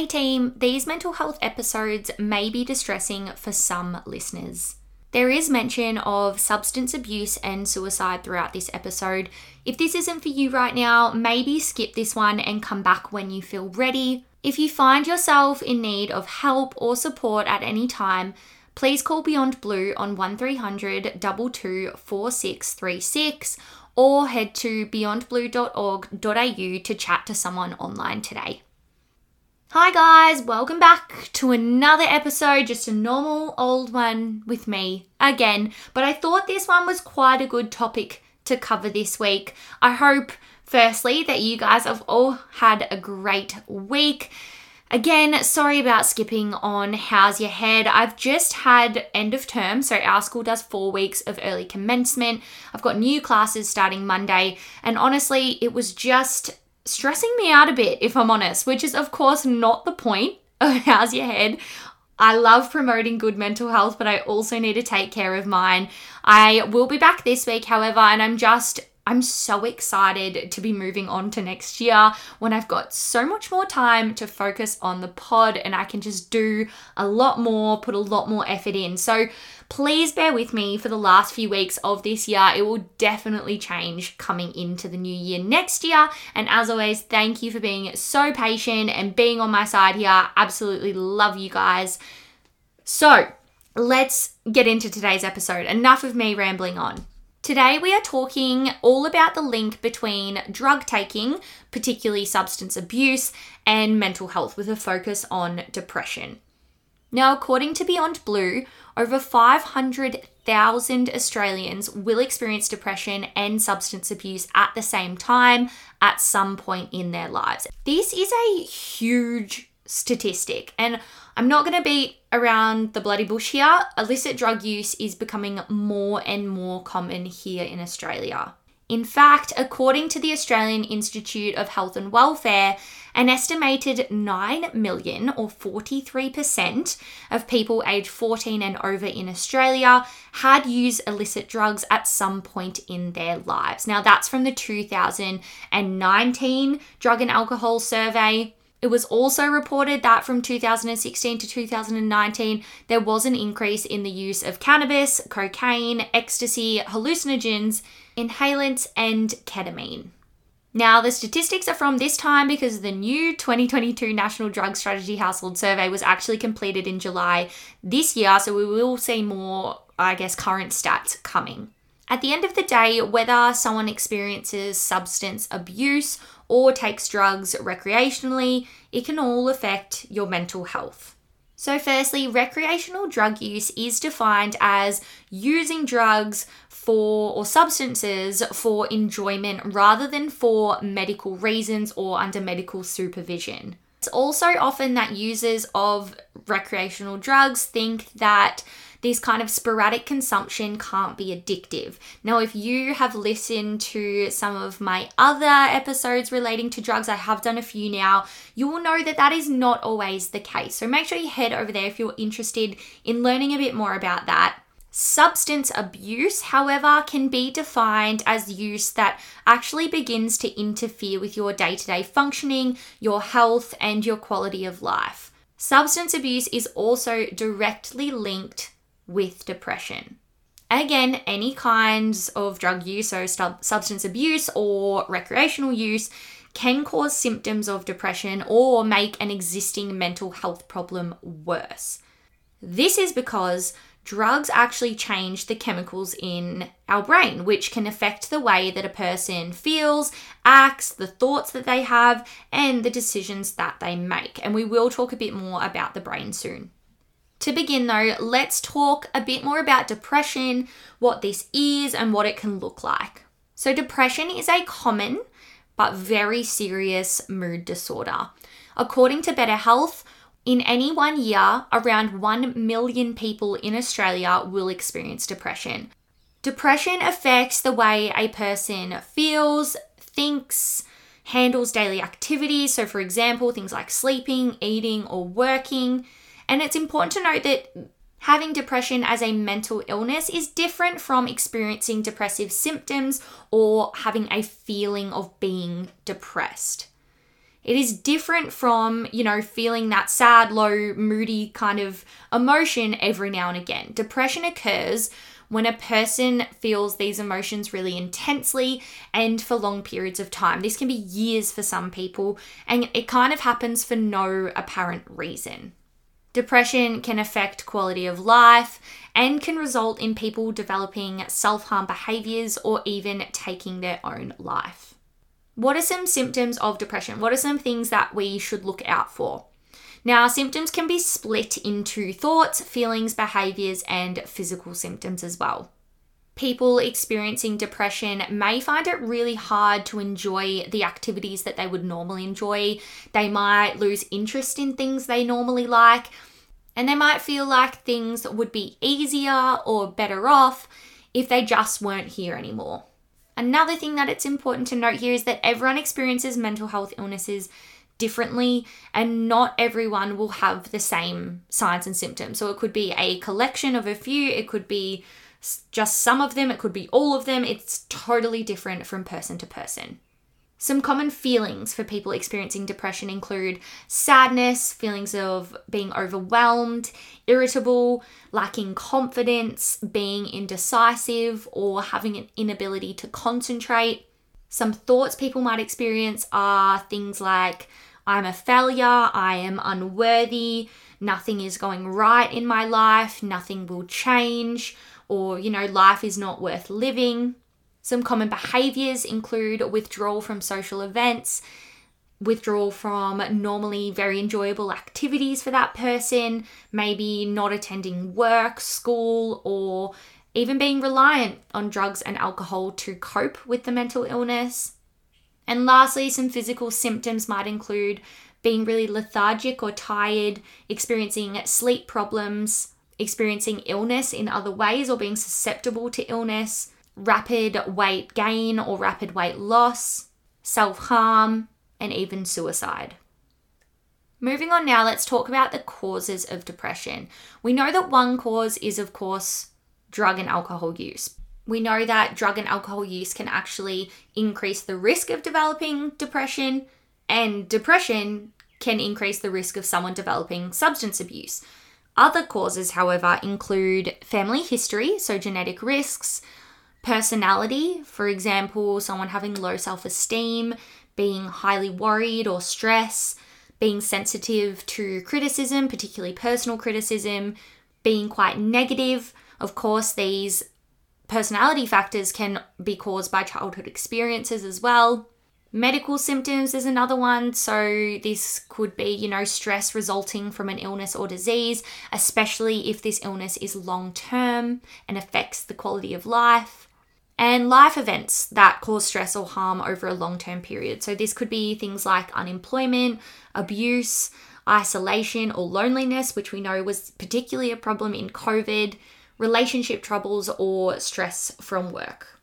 Hey team, these mental health episodes may be distressing for some listeners. There is mention of substance abuse and suicide throughout this episode. If this isn't for you right now, maybe skip this one and come back when you feel ready. If you find yourself in need of help or support at any time, please call Beyond Blue on 1300 22 4636 or head to beyondblue.org.au to chat to someone online today. Hi, guys, welcome back to another episode, just a normal old one with me again. But I thought this one was quite a good topic to cover this week. I hope, firstly, that you guys have all had a great week. Again, sorry about skipping on How's Your Head. I've just had end of term, so our school does four weeks of early commencement. I've got new classes starting Monday, and honestly, it was just stressing me out a bit, if I'm honest, which is, of course, not the point of How's Your Head. I love promoting good mental health, but I also need to take care of mine. I will be back this week, however, and I'm just I'm so excited to be moving on to next year when I've got so much more time to focus on the pod and I can just do a lot more, put a lot more effort in. So please bear with me for the last few weeks of this year. It will definitely change coming into the new year next year. And as always, thank you for being so patient and being on my side here. Absolutely love you guys. So, let's get into today's episode. Enough of me rambling on. Today, we are talking all about the link between drug taking, particularly substance abuse, and mental health with a focus on depression. Now, according to Beyond Blue, over 500,000 Australians will experience depression and substance abuse at the same time at some point in their lives. This is a huge statistic, and I'm not going to beat around the bloody bush here. Illicit drug use is becoming more and more common here in Australia. In fact, according to the Australian Institute of Health and Welfare, an estimated 9 million or 43% of people aged 14 and over in Australia had used illicit drugs at some point in their lives. Now, that's from the 2019 Drug and Alcohol Survey. It was also reported that from 2016 to 2019, there was an increase in the use of cannabis, cocaine, ecstasy, hallucinogens, inhalants, and ketamine. Now, the statistics are from this time because the new 2022 National Drug Strategy Household Survey was actually completed in July this year, so we will see more, I guess, current stats coming. At the end of the day, whether someone experiences substance abuse or takes drugs recreationally, it can all affect your mental health. So, firstly, recreational drug use is defined as using drugs for or substances for enjoyment rather than for medical reasons or under medical supervision. It's also often that users of recreational drugs think that this kind of sporadic consumption can't be addictive. Now, if you have listened to some of my other episodes relating to drugs, I have done a few now, you will know that that is not always the case. So make sure you head over there if you're interested in learning a bit more about that. Substance abuse, however, can be defined as use that actually begins to interfere with your day to day functioning, your health, and your quality of life. Substance abuse is also directly linked with depression. Again, any kinds of drug use, so substance abuse or recreational use, can cause symptoms of depression or make an existing mental health problem worse. This is because drugs actually change the chemicals in our brain, which can affect the way that a person feels, acts, the thoughts that they have, and the decisions that they make. And we will talk a bit more about the brain soon. To begin, though, let's talk a bit more about depression, what this is, and what it can look like. So, depression is a common but very serious mood disorder. According to Better Health, in any one year, around 1 million people in Australia will experience depression. Depression affects the way a person feels, thinks, handles daily activities. So, for example, things like sleeping, eating, or working. And it's important to note that having depression as a mental illness is different from experiencing depressive symptoms or having a feeling of being depressed. It is different from, you know, feeling that sad, low, moody kind of emotion every now and again. Depression occurs when a person feels these emotions really intensely and for long periods of time. This can be years for some people, and it kind of happens for no apparent reason. Depression can affect quality of life and can result in people developing self harm behaviors or even taking their own life. What are some symptoms of depression? What are some things that we should look out for? Now, symptoms can be split into thoughts, feelings, behaviors, and physical symptoms as well. People experiencing depression may find it really hard to enjoy the activities that they would normally enjoy. They might lose interest in things they normally like, and they might feel like things would be easier or better off if they just weren't here anymore. Another thing that it's important to note here is that everyone experiences mental health illnesses differently, and not everyone will have the same signs and symptoms. So it could be a collection of a few, it could be just some of them, it could be all of them. It's totally different from person to person. Some common feelings for people experiencing depression include sadness, feelings of being overwhelmed, irritable, lacking confidence, being indecisive, or having an inability to concentrate. Some thoughts people might experience are things like I'm a failure, I am unworthy, nothing is going right in my life, nothing will change, or, you know, life is not worth living. Some common behaviors include withdrawal from social events, withdrawal from normally very enjoyable activities for that person, maybe not attending work, school, or even being reliant on drugs and alcohol to cope with the mental illness. And lastly, some physical symptoms might include being really lethargic or tired, experiencing sleep problems, experiencing illness in other ways, or being susceptible to illness, rapid weight gain or rapid weight loss, self harm, and even suicide. Moving on now, let's talk about the causes of depression. We know that one cause is, of course, drug and alcohol use we know that drug and alcohol use can actually increase the risk of developing depression, and depression can increase the risk of someone developing substance abuse. Other causes, however, include family history, so genetic risks, personality, for example, someone having low self esteem, being highly worried or stressed, being sensitive to criticism, particularly personal criticism, being quite negative. Of course, these Personality factors can be caused by childhood experiences as well. Medical symptoms is another one. So, this could be, you know, stress resulting from an illness or disease, especially if this illness is long term and affects the quality of life. And life events that cause stress or harm over a long term period. So, this could be things like unemployment, abuse, isolation, or loneliness, which we know was particularly a problem in COVID relationship troubles, or stress from work.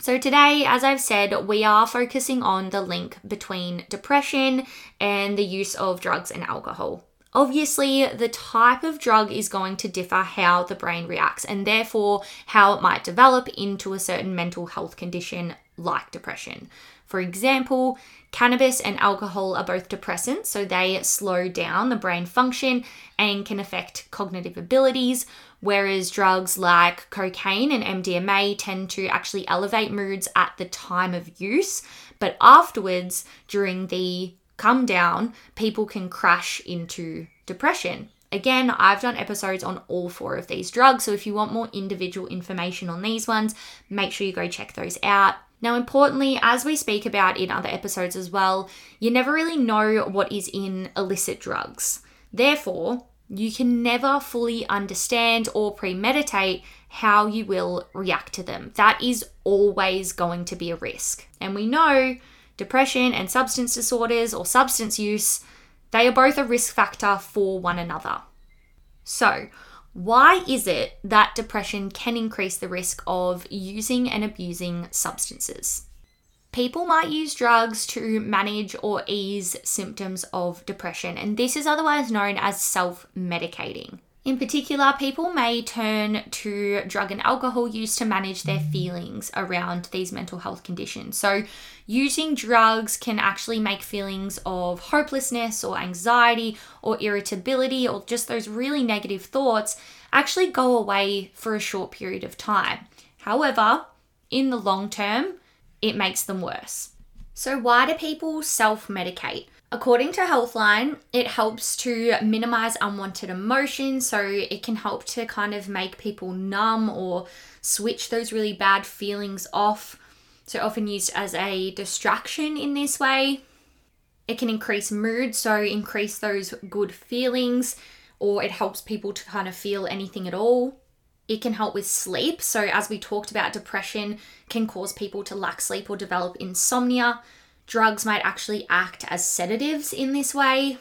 So, today, as I've said, we are focusing on the link between depression and the use of drugs and alcohol. Obviously, the type of drug is going to differ how the brain reacts and therefore how it might develop into a certain mental health condition like depression. For example, cannabis and alcohol are both depressants, so they slow down the brain function and can affect cognitive abilities, whereas drugs like cocaine and MDMA tend to actually elevate moods at the time of use, but afterwards, during the come down, people can crash into depression. Again, I've done episodes on all four of these drugs, so if you want more individual information on these ones, make sure you go check those out. Now, importantly, as we speak about in other episodes as well, you never really know what is in illicit drugs. Therefore, you can never fully understand or premeditate how you will react to them. That is always going to be a risk. And we know depression and substance disorders or substance use, they are both a risk factor for one another. So, why is it that depression can increase the risk of using and abusing substances? People might use drugs to manage or ease symptoms of depression, and this is otherwise known as self medicating. In particular, people may turn to drug and alcohol use to manage their mm. feelings around these mental health conditions. So, using drugs can actually make feelings of hopelessness or anxiety or irritability or just those really negative thoughts actually go away for a short period of time. However, in the long term, it makes them worse. So, why do people self medicate? According to Healthline, it helps to minimize unwanted emotions, so it can help to kind of make people numb or switch those really bad feelings off. So, often used as a distraction in this way. It can increase mood, so increase those good feelings, or it helps people to kind of feel anything at all. It can help with sleep. So, as we talked about, depression can cause people to lack sleep or develop insomnia. Drugs might actually act as sedatives in this way.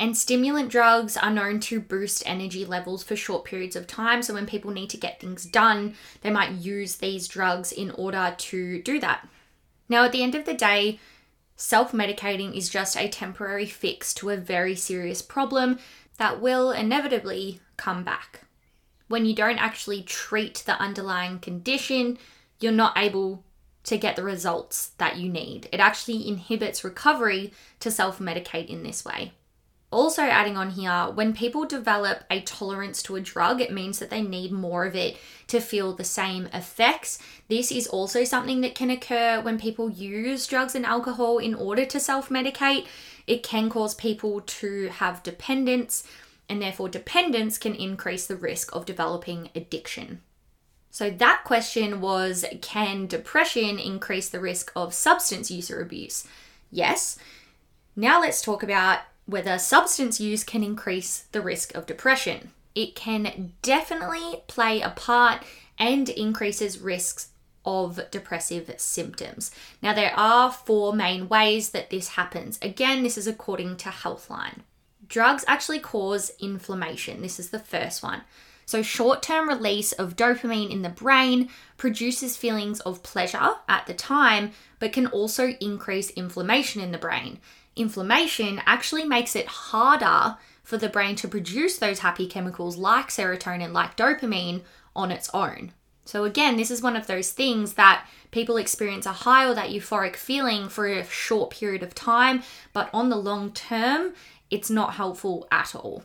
And stimulant drugs are known to boost energy levels for short periods of time. So, when people need to get things done, they might use these drugs in order to do that. Now, at the end of the day, self medicating is just a temporary fix to a very serious problem that will inevitably come back. When you don't actually treat the underlying condition, you're not able to get the results that you need. It actually inhibits recovery to self medicate in this way. Also, adding on here, when people develop a tolerance to a drug, it means that they need more of it to feel the same effects. This is also something that can occur when people use drugs and alcohol in order to self medicate. It can cause people to have dependence, and therefore, dependence can increase the risk of developing addiction. So that question was Can depression increase the risk of substance use or abuse? Yes. Now let's talk about whether substance use can increase the risk of depression. It can definitely play a part and increases risks of depressive symptoms. Now, there are four main ways that this happens. Again, this is according to Healthline. Drugs actually cause inflammation. This is the first one. So, short term release of dopamine in the brain produces feelings of pleasure at the time, but can also increase inflammation in the brain. Inflammation actually makes it harder for the brain to produce those happy chemicals like serotonin, like dopamine, on its own. So, again, this is one of those things that people experience a high or that euphoric feeling for a short period of time, but on the long term, it's not helpful at all.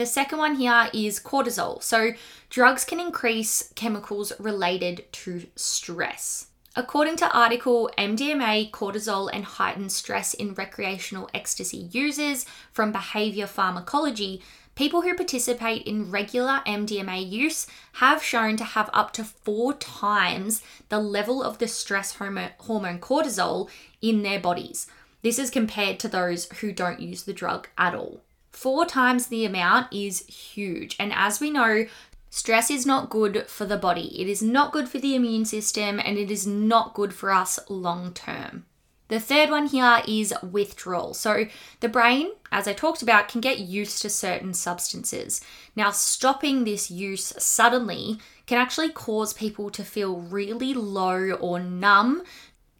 The second one here is cortisol. So, drugs can increase chemicals related to stress. According to article MDMA, cortisol and heightened stress in recreational ecstasy users from Behavior Pharmacology, people who participate in regular MDMA use have shown to have up to 4 times the level of the stress hormone cortisol in their bodies. This is compared to those who don't use the drug at all. Four times the amount is huge. And as we know, stress is not good for the body. It is not good for the immune system and it is not good for us long term. The third one here is withdrawal. So, the brain, as I talked about, can get used to certain substances. Now, stopping this use suddenly can actually cause people to feel really low or numb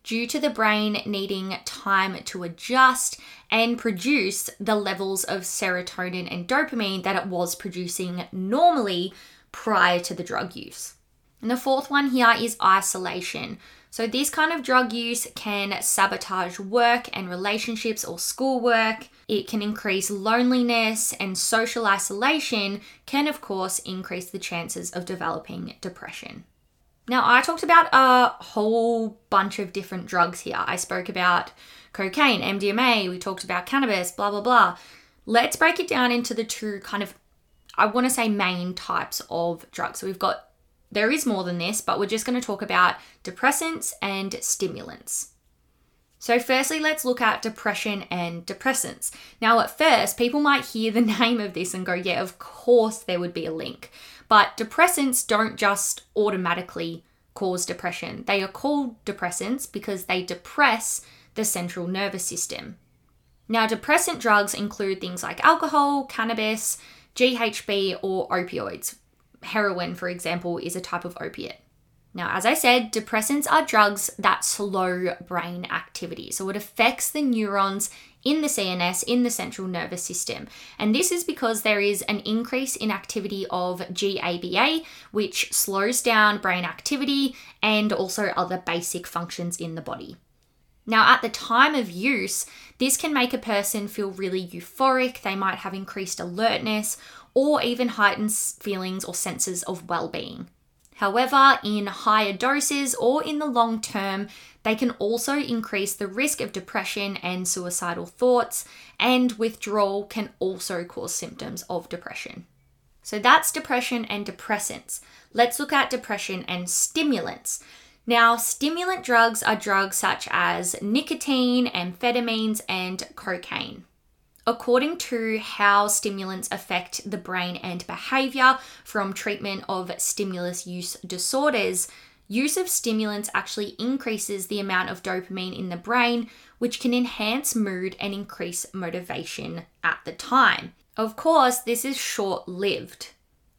due to the brain needing time to adjust and produce the levels of serotonin and dopamine that it was producing normally prior to the drug use. And the fourth one here is isolation. So, this kind of drug use can sabotage work and relationships or schoolwork. It can increase loneliness, and social isolation can, of course, increase the chances of developing depression. Now, I talked about a whole bunch of different drugs here. I spoke about cocaine, MDMA, we talked about cannabis, blah, blah, blah. Let's break it down into the two kind of, I want to say, main types of drugs. So we've got, there is more than this, but we're just going to talk about depressants and stimulants. So, firstly, let's look at depression and depressants. Now, at first, people might hear the name of this and go, yeah, of course there would be a link. But depressants don't just automatically cause depression. They are called depressants because they depress the central nervous system. Now, depressant drugs include things like alcohol, cannabis, GHB, or opioids. Heroin, for example, is a type of opiate. Now, as I said, depressants are drugs that slow brain activity. So it affects the neurons in the CNS, in the central nervous system. And this is because there is an increase in activity of GABA, which slows down brain activity and also other basic functions in the body. Now, at the time of use, this can make a person feel really euphoric, they might have increased alertness, or even heightened feelings or senses of well being. However, in higher doses or in the long term, they can also increase the risk of depression and suicidal thoughts, and withdrawal can also cause symptoms of depression. So that's depression and depressants. Let's look at depression and stimulants. Now, stimulant drugs are drugs such as nicotine, amphetamines, and cocaine. According to how stimulants affect the brain and behavior from treatment of stimulus use disorders, use of stimulants actually increases the amount of dopamine in the brain, which can enhance mood and increase motivation at the time. Of course, this is short lived.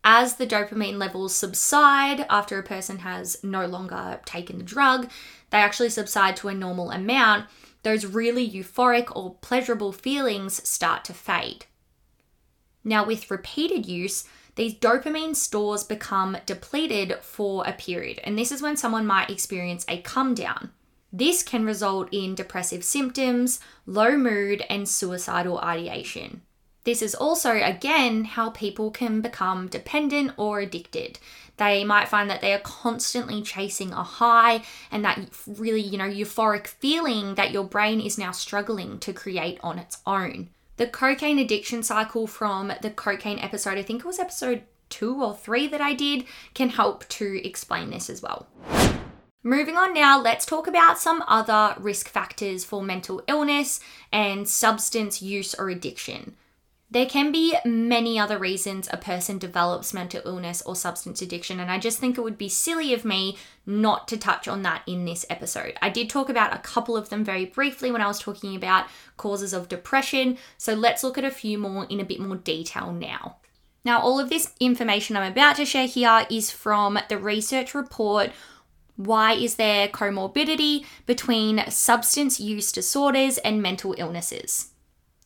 As the dopamine levels subside after a person has no longer taken the drug, they actually subside to a normal amount those really euphoric or pleasurable feelings start to fade. Now, with repeated use, these dopamine stores become depleted for a period, and this is when someone might experience a come down. This can result in depressive symptoms, low mood, and suicidal ideation. This is also, again, how people can become dependent or addicted. They might find that they are constantly chasing a high and that really, you know, euphoric feeling that your brain is now struggling to create on its own. The cocaine addiction cycle from the cocaine episode, I think it was episode two or three that I did, can help to explain this as well. Moving on now, let's talk about some other risk factors for mental illness and substance use or addiction. There can be many other reasons a person develops mental illness or substance addiction, and I just think it would be silly of me not to touch on that in this episode. I did talk about a couple of them very briefly when I was talking about causes of depression, so let's look at a few more in a bit more detail now. Now, all of this information I'm about to share here is from the research report why is there comorbidity between substance use disorders and mental illnesses?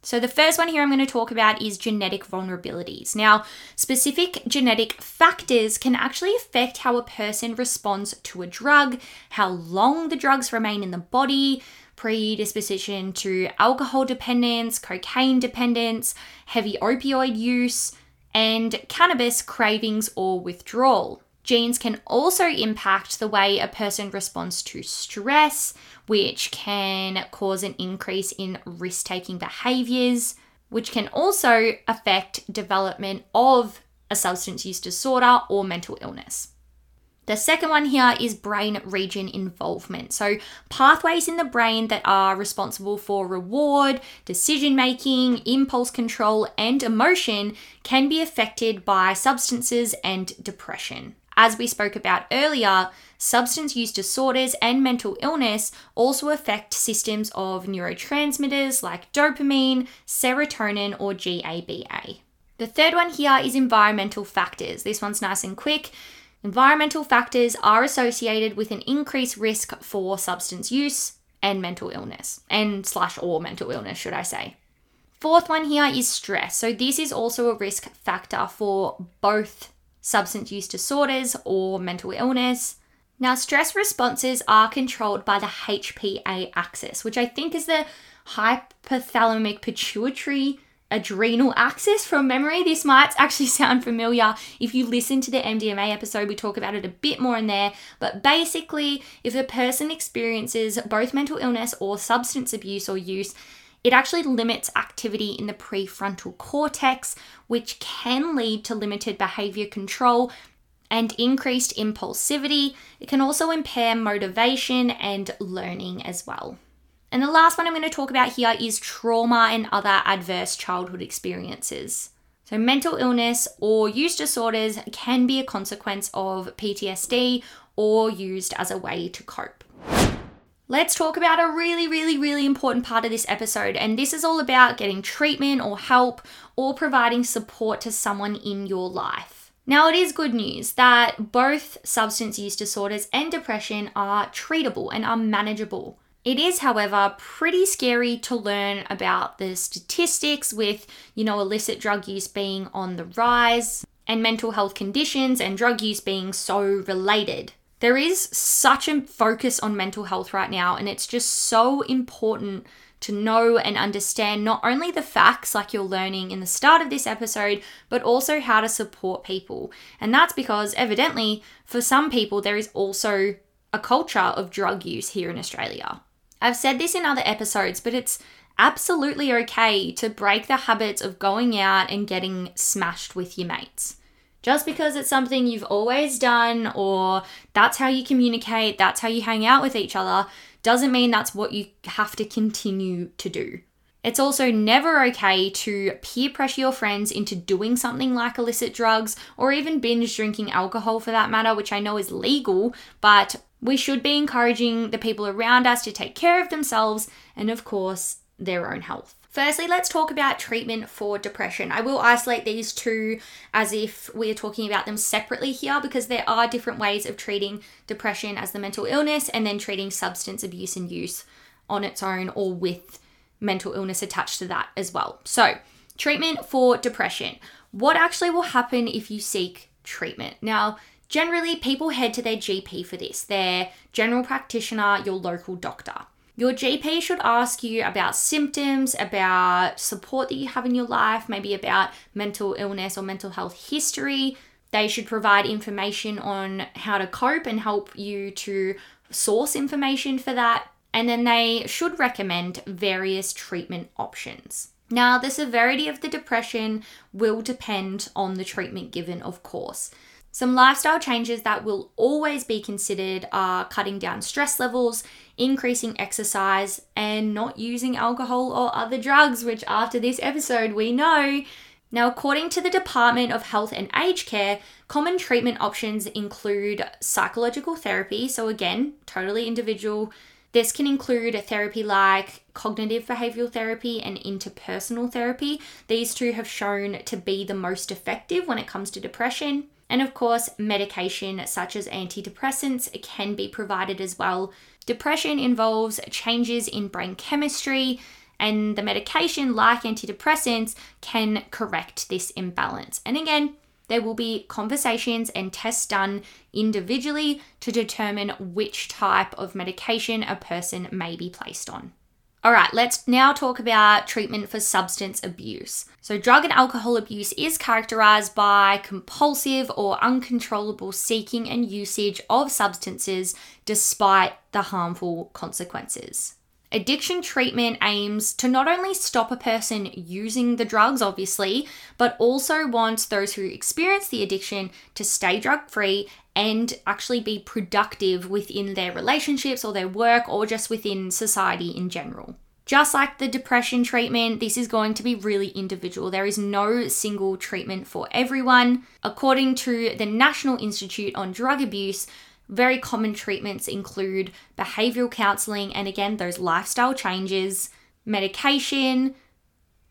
So, the first one here I'm going to talk about is genetic vulnerabilities. Now, specific genetic factors can actually affect how a person responds to a drug, how long the drugs remain in the body, predisposition to alcohol dependence, cocaine dependence, heavy opioid use, and cannabis cravings or withdrawal. Genes can also impact the way a person responds to stress, which can cause an increase in risk taking behaviors, which can also affect development of a substance use disorder or mental illness. The second one here is brain region involvement. So, pathways in the brain that are responsible for reward, decision making, impulse control, and emotion can be affected by substances and depression. As we spoke about earlier, substance use disorders and mental illness also affect systems of neurotransmitters like dopamine, serotonin, or GABA. The third one here is environmental factors. This one's nice and quick. Environmental factors are associated with an increased risk for substance use and mental illness, and slash or mental illness, should I say. Fourth one here is stress. So, this is also a risk factor for both substance use disorders, or mental illness. Now, stress responses are controlled by the HPA axis, which I think is the hypothalamic pituitary adrenal axis from memory. This might actually sound familiar. If you listen to the MDMA episode, we talk about it a bit more in there. But basically, if a person experiences both mental illness or substance abuse or use, it actually limits activity in the prefrontal cortex, which can lead to limited behavior control and increased impulsivity. It can also impair motivation and learning as well. And the last one I'm going to talk about here is trauma and other adverse childhood experiences. So, mental illness or use disorders can be a consequence of PTSD or used as a way to cope. Let's talk about a really, really, really important part of this episode, and this is all about getting treatment or help or providing support to someone in your life. Now, it is good news that both substance use disorders and depression are treatable and are manageable. It is, however, pretty scary to learn about the statistics with, you know, illicit drug use being on the rise and mental health conditions and drug use being so related. There is such a focus on mental health right now, and it's just so important to know and understand not only the facts like you're learning in the start of this episode, but also how to support people. And that's because, evidently, for some people, there is also a culture of drug use here in Australia. I've said this in other episodes, but it's absolutely okay to break the habits of going out and getting smashed with your mates. Just because it's something you've always done or that's how you communicate, that's how you hang out with each other, doesn't mean that's what you have to continue to do. It's also never okay to peer pressure your friends into doing something like illicit drugs or even binge drinking alcohol for that matter, which I know is legal, but we should be encouraging the people around us to take care of themselves and, of course, their own health. Firstly, let's talk about treatment for depression. I will isolate these two as if we are talking about them separately here because there are different ways of treating depression as the mental illness and then treating substance abuse and use on its own or with mental illness attached to that as well. So, treatment for depression. What actually will happen if you seek treatment? Now, generally, people head to their GP for this, their general practitioner, your local doctor. Your GP should ask you about symptoms, about support that you have in your life, maybe about mental illness or mental health history. They should provide information on how to cope and help you to source information for that. And then they should recommend various treatment options. Now, the severity of the depression will depend on the treatment given, of course. Some lifestyle changes that will always be considered are cutting down stress levels, increasing exercise, and not using alcohol or other drugs, which after this episode we know. Now, according to the Department of Health and Aged Care, common treatment options include psychological therapy, so again, totally individual. This can include a therapy like cognitive behavioral therapy and interpersonal therapy. These two have shown to be the most effective when it comes to depression. And of course, medication such as antidepressants can be provided as well. Depression involves changes in brain chemistry, and the medication, like antidepressants, can correct this imbalance. And again, there will be conversations and tests done individually to determine which type of medication a person may be placed on. All right, let's now talk about treatment for substance abuse. So, drug and alcohol abuse is characterized by compulsive or uncontrollable seeking and usage of substances despite the harmful consequences. Addiction treatment aims to not only stop a person using the drugs, obviously, but also wants those who experience the addiction to stay drug free and actually be productive within their relationships or their work or just within society in general. Just like the depression treatment, this is going to be really individual. There is no single treatment for everyone. According to the National Institute on Drug Abuse, very common treatments include behavioral counseling and again, those lifestyle changes, medication,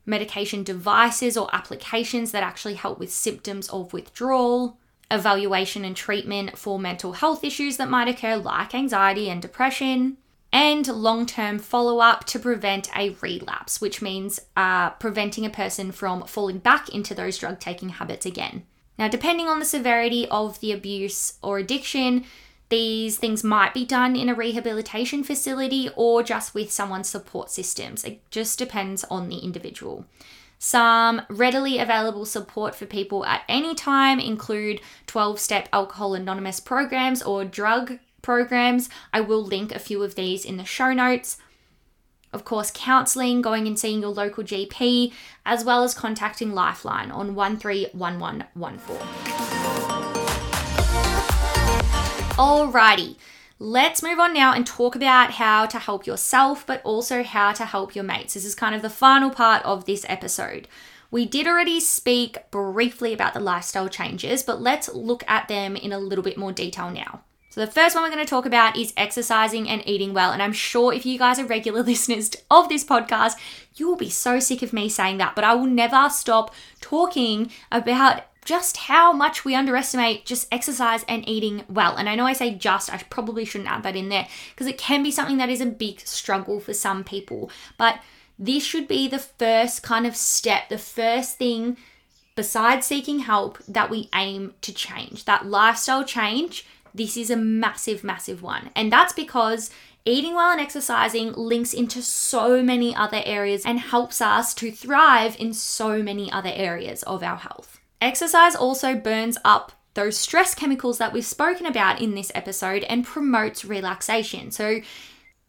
medication devices or applications that actually help with symptoms of withdrawal, evaluation and treatment for mental health issues that might occur, like anxiety and depression, and long term follow up to prevent a relapse, which means uh, preventing a person from falling back into those drug taking habits again. Now, depending on the severity of the abuse or addiction, these things might be done in a rehabilitation facility or just with someone's support systems. It just depends on the individual. Some readily available support for people at any time include 12 step Alcohol Anonymous programs or drug programs. I will link a few of these in the show notes. Of course, counselling, going and seeing your local GP, as well as contacting Lifeline on 131114. Alrighty, let's move on now and talk about how to help yourself, but also how to help your mates. This is kind of the final part of this episode. We did already speak briefly about the lifestyle changes, but let's look at them in a little bit more detail now. So, the first one we're going to talk about is exercising and eating well. And I'm sure if you guys are regular listeners of this podcast, you will be so sick of me saying that, but I will never stop talking about just how much we underestimate just exercise and eating well. And I know I say just, I probably shouldn't add that in there because it can be something that is a big struggle for some people. But this should be the first kind of step, the first thing besides seeking help that we aim to change. That lifestyle change this is a massive, massive one. And that's because eating well and exercising links into so many other areas and helps us to thrive in so many other areas of our health. Exercise also burns up those stress chemicals that we've spoken about in this episode and promotes relaxation. So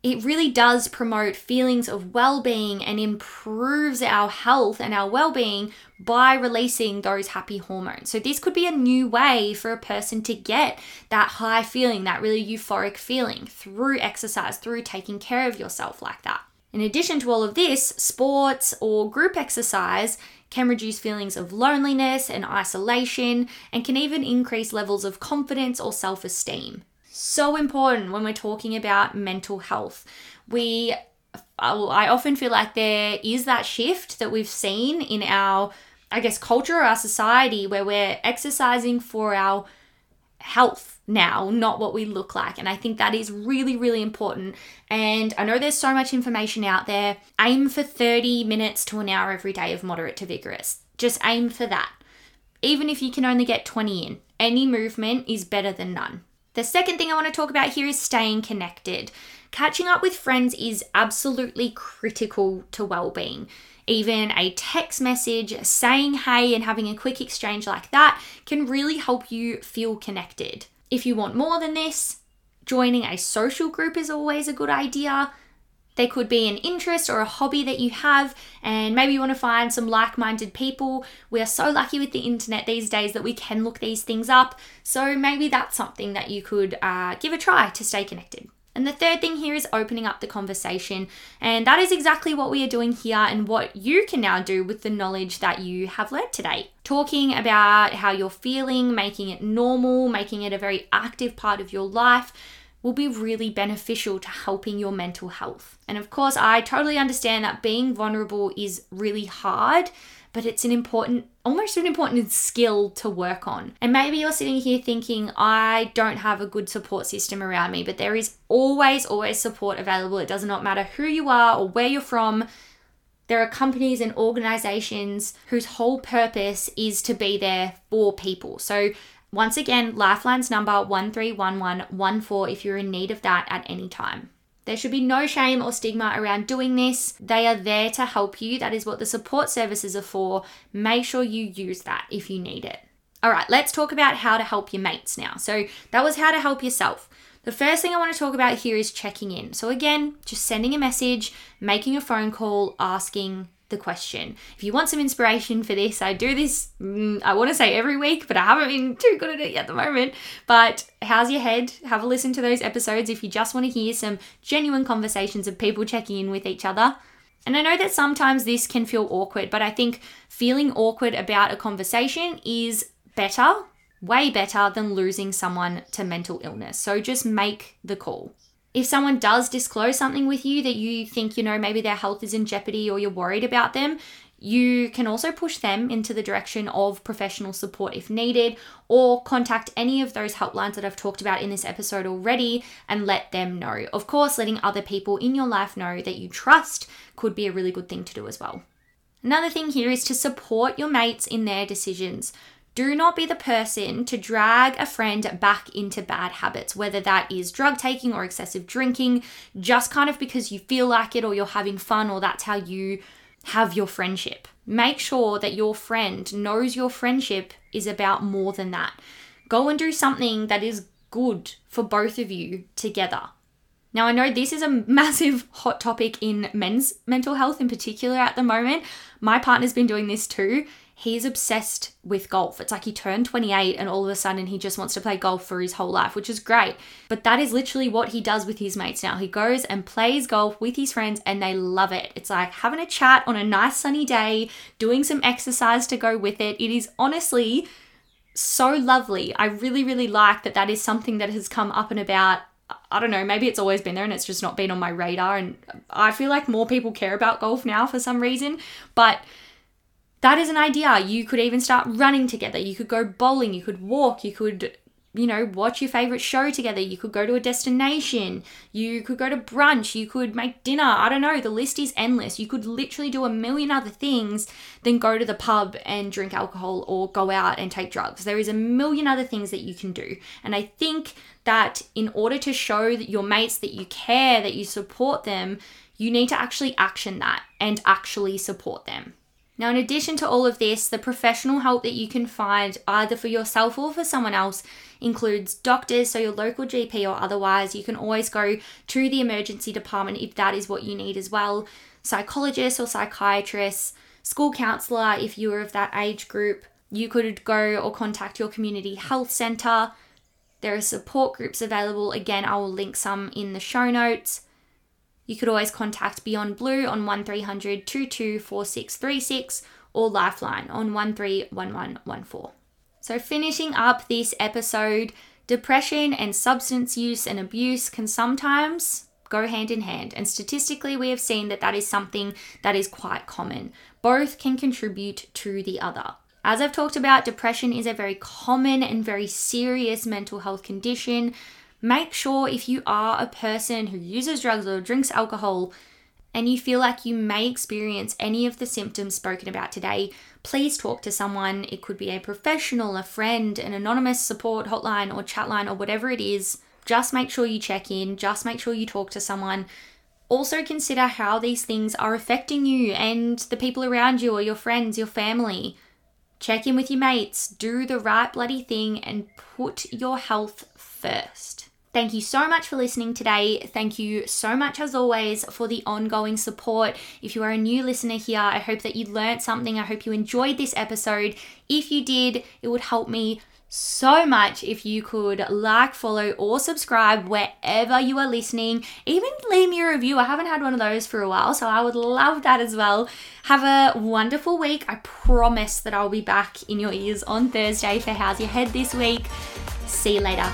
it really does promote feelings of well being and improves our health and our well being by releasing those happy hormones. So, this could be a new way for a person to get that high feeling, that really euphoric feeling through exercise, through taking care of yourself like that. In addition to all of this, sports or group exercise can reduce feelings of loneliness and isolation and can even increase levels of confidence or self esteem so important when we're talking about mental health. We I often feel like there is that shift that we've seen in our I guess culture or our society where we're exercising for our health now, not what we look like. And I think that is really, really important. And I know there's so much information out there. Aim for 30 minutes to an hour every day of moderate to vigorous. Just aim for that. Even if you can only get 20 in, any movement is better than none. The second thing I want to talk about here is staying connected. Catching up with friends is absolutely critical to well-being. Even a text message saying hey and having a quick exchange like that can really help you feel connected. If you want more than this, joining a social group is always a good idea. There could be an interest or a hobby that you have, and maybe you want to find some like minded people. We are so lucky with the internet these days that we can look these things up. So maybe that's something that you could uh, give a try to stay connected. And the third thing here is opening up the conversation. And that is exactly what we are doing here and what you can now do with the knowledge that you have learned today. Talking about how you're feeling, making it normal, making it a very active part of your life will be really beneficial to helping your mental health. And of course, I totally understand that being vulnerable is really hard, but it's an important, almost an important skill to work on. And maybe you're sitting here thinking, I don't have a good support system around me, but there is always, always support available. It does not matter who you are or where you're from. There are companies and organizations whose whole purpose is to be there for people. So once again, Lifeline's number 131114 if you're in need of that at any time. There should be no shame or stigma around doing this. They are there to help you. That is what the support services are for. Make sure you use that if you need it. All right, let's talk about how to help your mates now. So, that was how to help yourself. The first thing I want to talk about here is checking in. So, again, just sending a message, making a phone call, asking the question. If you want some inspiration for this, I do this, mm, I want to say every week, but I haven't been too good at it yet at the moment. But how's your head? Have a listen to those episodes if you just want to hear some genuine conversations of people checking in with each other. And I know that sometimes this can feel awkward, but I think feeling awkward about a conversation is better, way better than losing someone to mental illness. So just make the call if someone does disclose something with you that you think, you know, maybe their health is in jeopardy or you're worried about them, you can also push them into the direction of professional support if needed, or contact any of those helplines that I've talked about in this episode already and let them know. Of course, letting other people in your life know that you trust could be a really good thing to do as well. Another thing here is to support your mates in their decisions. Do not be the person to drag a friend back into bad habits, whether that is drug taking or excessive drinking, just kind of because you feel like it or you're having fun or that's how you have your friendship. Make sure that your friend knows your friendship is about more than that. Go and do something that is good for both of you together. Now, I know this is a massive hot topic in men's mental health in particular at the moment. My partner's been doing this too he's obsessed with golf. It's like he turned 28 and all of a sudden he just wants to play golf for his whole life, which is great. But that is literally what he does with his mates now. He goes and plays golf with his friends and they love it. It's like having a chat on a nice sunny day, doing some exercise to go with it. It is honestly so lovely. I really, really like that that is something that has come up and about I don't know, maybe it's always been there and it's just not been on my radar. And I feel like more people care about golf now for some reason. But that is an idea. You could even start running together. You could go bowling. You could walk. You could, you know, watch your favorite show together. You could go to a destination. You could go to brunch. You could make dinner. I don't know. The list is endless. You could literally do a million other things than go to the pub and drink alcohol or go out and take drugs. There is a million other things that you can do. And I think that in order to show that your mates that you care, that you support them, you need to actually action that and actually support them. Now, in addition to all of this, the professional help that you can find either for yourself or for someone else includes doctors, so your local GP or otherwise. You can always go to the emergency department if that is what you need as well, psychologists or psychiatrists, school counsellor if you are of that age group. You could go or contact your community health centre. There are support groups available. Again, I will link some in the show notes. You could always contact Beyond Blue on 1300 224636 or Lifeline on 131114. So, finishing up this episode, depression and substance use and abuse can sometimes go hand in hand. And statistically, we have seen that that is something that is quite common. Both can contribute to the other. As I've talked about, depression is a very common and very serious mental health condition Make sure if you are a person who uses drugs or drinks alcohol and you feel like you may experience any of the symptoms spoken about today, please talk to someone. It could be a professional, a friend, an anonymous support hotline or chat line or whatever it is. Just make sure you check in, just make sure you talk to someone. Also, consider how these things are affecting you and the people around you or your friends, your family. Check in with your mates, do the right bloody thing, and put your health first. Thank you so much for listening today. Thank you so much, as always, for the ongoing support. If you are a new listener here, I hope that you learned something. I hope you enjoyed this episode. If you did, it would help me so much if you could like, follow, or subscribe wherever you are listening. Even leave me a review. I haven't had one of those for a while, so I would love that as well. Have a wonderful week. I promise that I'll be back in your ears on Thursday for How's Your Head this week. See you later.